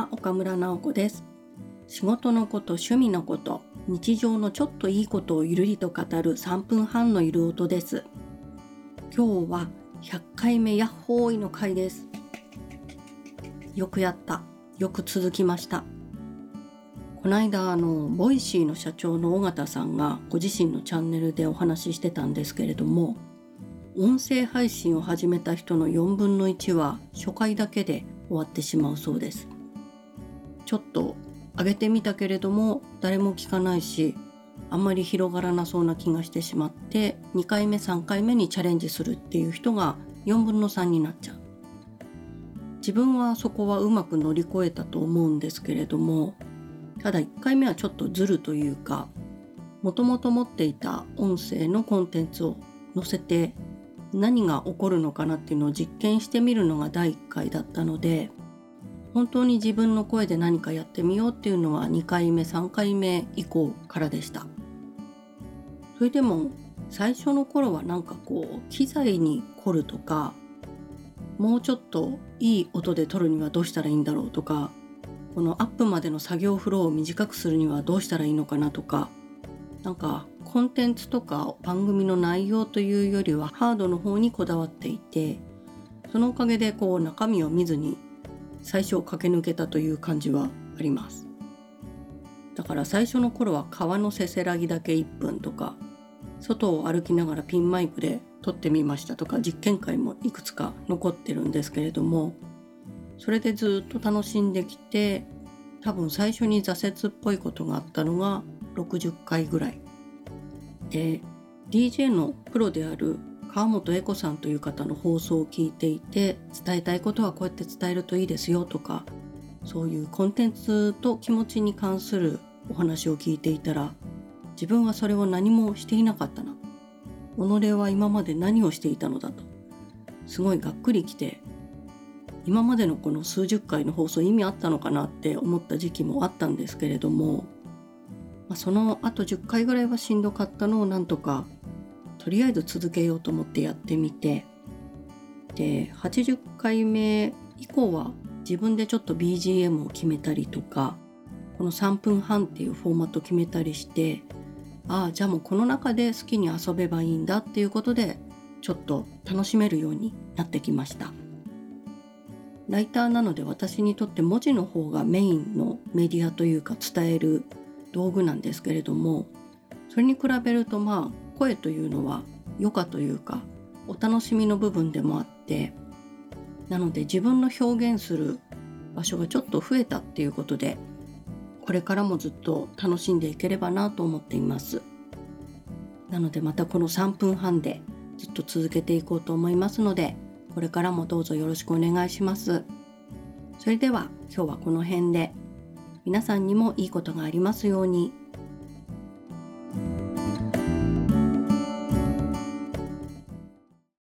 は岡村直子です。仕事のこと趣味のこと日常のちょっといいことをゆるりと語る3分半のゆる音です。今日は100回目ヤッホーイの回です。よくやった。よく続きました。この間あの Voicy の社長の緒方さんがご自身のチャンネルでお話ししてたんですけれども音声配信を始めた人の4分の1は初回だけで終わってしまうそうです。ちょっと上げてみたけれども誰も聞かないしあんまり広がらなそうな気がしてしまって2回目3回目にチャレンジするっていう人が4分の3になっちゃう。自分はそこはうまく乗り越えたと思うんですけれどもただ1回目はちょっとずるというかもともと持っていた音声のコンテンツを載せて何が起こるのかなっていうのを実験してみるのが第1回だったので本当に自分の声で何かやってみようっていうのは2回目3回目以降からでした。それでも最初の頃はなんかこう機材に凝るとかもうちょっといい音で撮るにはどうしたらいいんだろうとかこのアップまでの作業フローを短くするにはどうしたらいいのかなとかなんかコンテンツとか番組の内容というよりはハードの方にこだわっていてそのおかげでこう中身を見ずに最初駆け抜けたという感じはあります。だから最初の頃は川のせせらぎだけ1分とか外を歩きながらピンマイクで撮ってみましたとか実験会もいくつか残ってるんですけれどもそれでずっと楽しんできて多分最初に挫折っぽいことがあったのが60回ぐらい。で DJ のプロである川本恵子さんという方の放送を聞いていて伝えたいことはこうやって伝えるといいですよとかそういうコンテンツと気持ちに関するお話を聞いていたら自分はそれを何もしていなかったな。己は今まで何をしていたのだと。すごいがっくりきて今までのこの数十回の放送意味あったのかなって思った時期もあったんですけれどもまあ、その後10回ぐらいはしんどかったのをなんとかとりあえず続けようと思ってやってみて。で80回目以降は自分でちょっと BGM を決めたりとかこの3分半っていうフォーマット決めたりしてああじゃあもうこの中で好きに遊べばいいんだっていうことでちょっと楽しめるようになってきました。ライターなので私にとって文字の方がメインのメディアというか伝える道具なんですけれどもそれに比べるとまあ声というのは余暇というかお楽しみの部分でもあってなので自分の表現する場所がちょっと増えたっていうことでこれからもずっと楽しんでいければなと思っていますなのでまたこの3分半でずっと続けていこうと思いますのでこれからもどうぞよろしくお願いしますそれでは今日はこの辺で皆さんにもいいことがありますように。